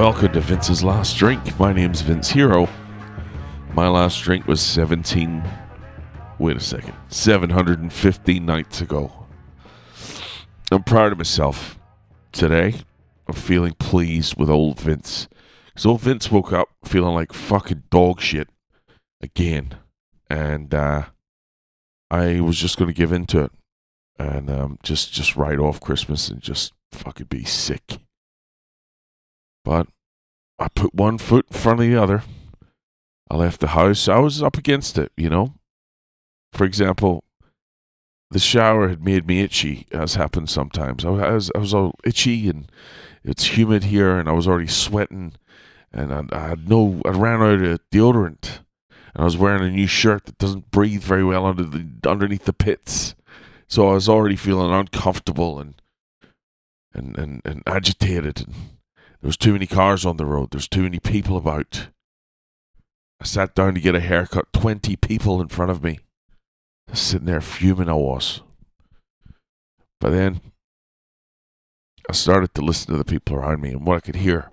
Welcome to Vince's Last Drink. My name's Vince Hero. My last drink was 17. Wait a second. 715 nights ago. I'm proud of myself. Today, I'm feeling pleased with old Vince. Because old Vince woke up feeling like fucking dog shit again. And uh, I was just going to give in to it. And um, just, just write off Christmas and just fucking be sick. But I put one foot in front of the other. I left the house. I was up against it, you know. For example, the shower had made me itchy, as happens sometimes. I was I was all itchy and it's humid here, and I was already sweating, and I, I had no. I ran out of deodorant, and I was wearing a new shirt that doesn't breathe very well under the underneath the pits, so I was already feeling uncomfortable and and and, and agitated and there was too many cars on the road. There's too many people about. I sat down to get a haircut. Twenty people in front of me. Sitting there fuming I was. But then I started to listen to the people around me, and what I could hear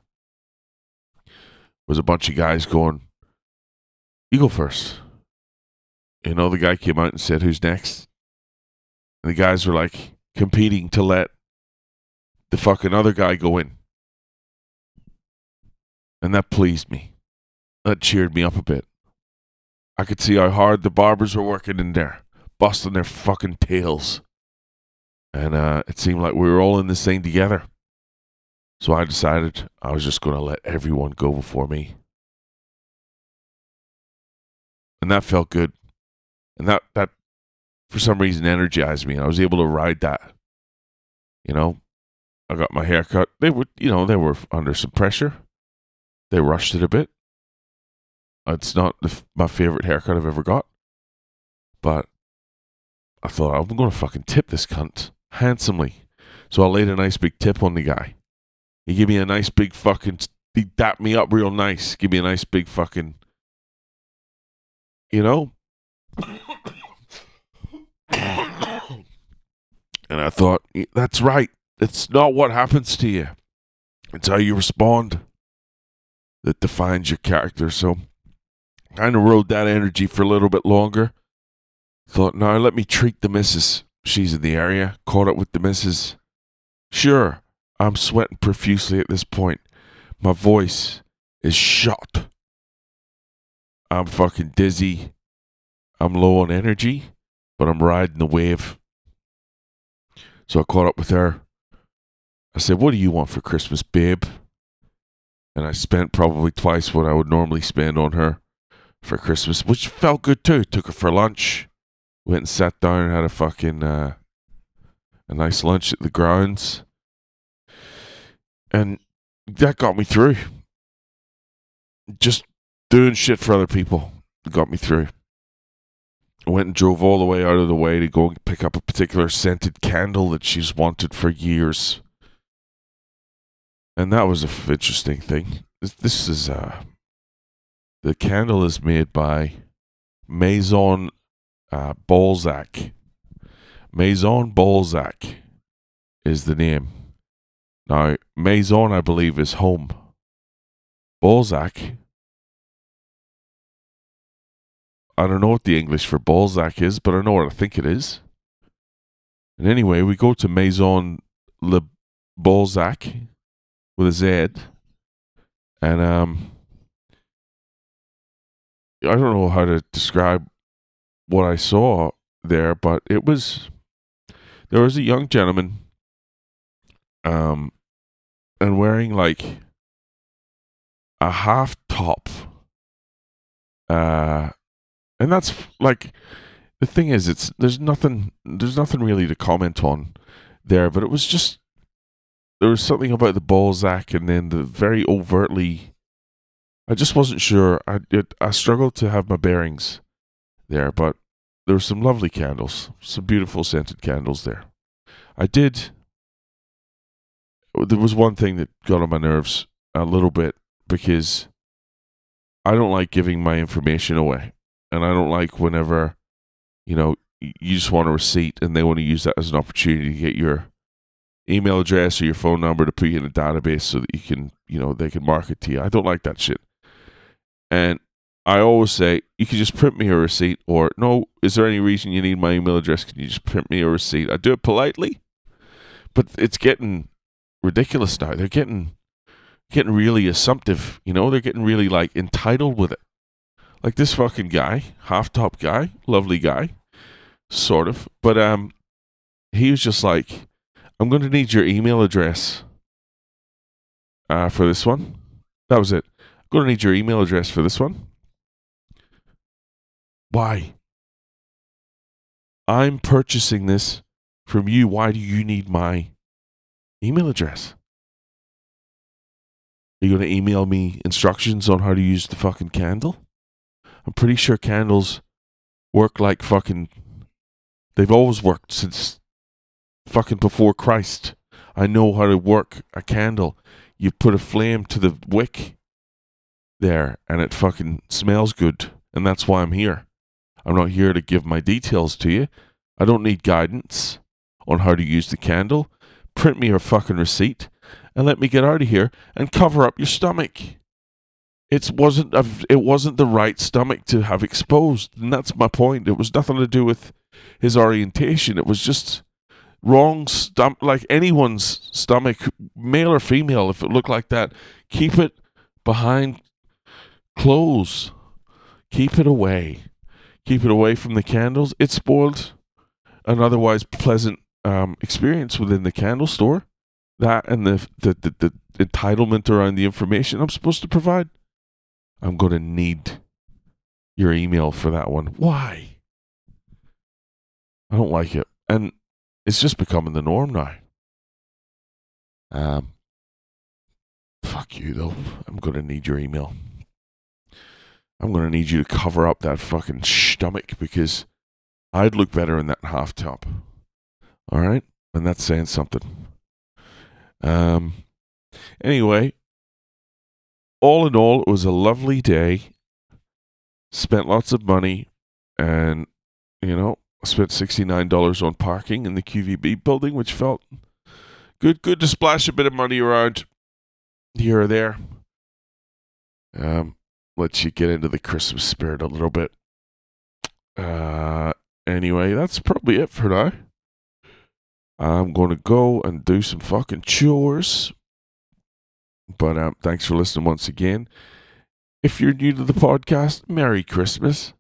was a bunch of guys going, You go first. You know, the guy came out and said, Who's next? And the guys were like competing to let the fucking other guy go in. And that pleased me. That cheered me up a bit. I could see how hard the barbers were working in there, busting their fucking tails. And uh, it seemed like we were all in this thing together. So I decided I was just going to let everyone go before me. And that felt good. And that, that, for some reason, energized me. And I was able to ride that. You know, I got my hair cut. They were, you know, they were under some pressure. They rushed it a bit. It's not the, my favorite haircut I've ever got. But I thought, I'm going to fucking tip this cunt handsomely. So I laid a nice big tip on the guy. He gave me a nice big fucking, he dapped me up real nice. Give me a nice big fucking, you know? and I thought, that's right. It's not what happens to you. It's how you respond that defines your character. So kind of rode that energy for a little bit longer. Thought, now let me treat the missus. She's in the area. Caught up with the missus. Sure, I'm sweating profusely at this point. My voice is shot. I'm fucking dizzy. I'm low on energy, but I'm riding the wave. So I caught up with her. I said, What do you want for Christmas, babe? And I spent probably twice what I would normally spend on her for Christmas, which felt good too. Took her for lunch. Went and sat down and had a fucking uh, a nice lunch at the grounds. And that got me through. Just doing shit for other people got me through. I went and drove all the way out of the way to go and pick up a particular scented candle that she's wanted for years. And that was a f- interesting thing. This, this is uh the candle is made by Maison uh, Balzac. Maison Balzac is the name. Now, Maison, I believe, is home. Balzac, I don't know what the English for Balzac is, but I know what I think it is. And anyway, we go to Maison Le Balzac with a Z, and um, I don't know how to describe what I saw there, but it was there was a young gentleman, um, and wearing like a half top, uh, and that's like the thing is, it's there's nothing there's nothing really to comment on there, but it was just there was something about the Balzac and then the very overtly. I just wasn't sure. I it, I struggled to have my bearings there, but there were some lovely candles, some beautiful scented candles there. I did. There was one thing that got on my nerves a little bit because I don't like giving my information away, and I don't like whenever, you know, you just want a receipt and they want to use that as an opportunity to get your email address or your phone number to put you in a database so that you can, you know, they can market to you. I don't like that shit. And I always say, you can just print me a receipt, or no, is there any reason you need my email address? Can you just print me a receipt? I do it politely, but it's getting ridiculous now. They're getting getting really assumptive, you know, they're getting really like entitled with it. Like this fucking guy, half top guy, lovely guy, sort of. But um he was just like, I'm gonna need your email address uh for this one. That was it. I'm gonna need your email address for this one. Why? I'm purchasing this from you. Why do you need my email address? Are you going to email me instructions on how to use the fucking candle? I'm pretty sure candles work like fucking. They've always worked since fucking before Christ. I know how to work a candle. You put a flame to the wick there and it fucking smells good. And that's why I'm here. I'm not here to give my details to you. I don't need guidance on how to use the candle. Print me a fucking receipt and let me get out of here and cover up your stomach. It wasn't a, it wasn't the right stomach to have exposed, and that's my point. It was nothing to do with his orientation. It was just wrong stomach, like anyone's stomach, male or female. If it looked like that, keep it behind clothes. Keep it away. Keep it away from the candles. It spoiled an otherwise pleasant um, experience within the candle store that and the, the, the, the entitlement around the information I'm supposed to provide, I'm going to need your email for that one. Why? I don't like it. And it's just becoming the norm now. Um, fuck you, though. I'm going to need your email. I'm going to need you to cover up that fucking stomach because I'd look better in that half top. All right? And that's saying something. Um, anyway, all in all, it was a lovely day. Spent lots of money, and you know, spent sixty nine dollars on parking in the QVB building, which felt good. Good to splash a bit of money around here or there. Um, lets you get into the Christmas spirit a little bit. Uh, anyway, that's probably it for now. I'm going to go and do some fucking chores. But um, thanks for listening once again. If you're new to the podcast, Merry Christmas.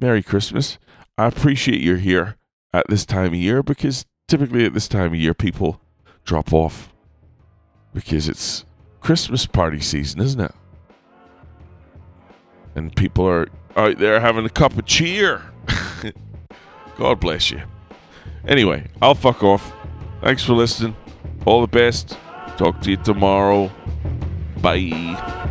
Merry Christmas. I appreciate you're here at this time of year because typically at this time of year people drop off because it's Christmas party season, isn't it? And people are out there having a cup of cheer. God bless you. Anyway, I'll fuck off. Thanks for listening. All the best. Talk to you tomorrow. Bye.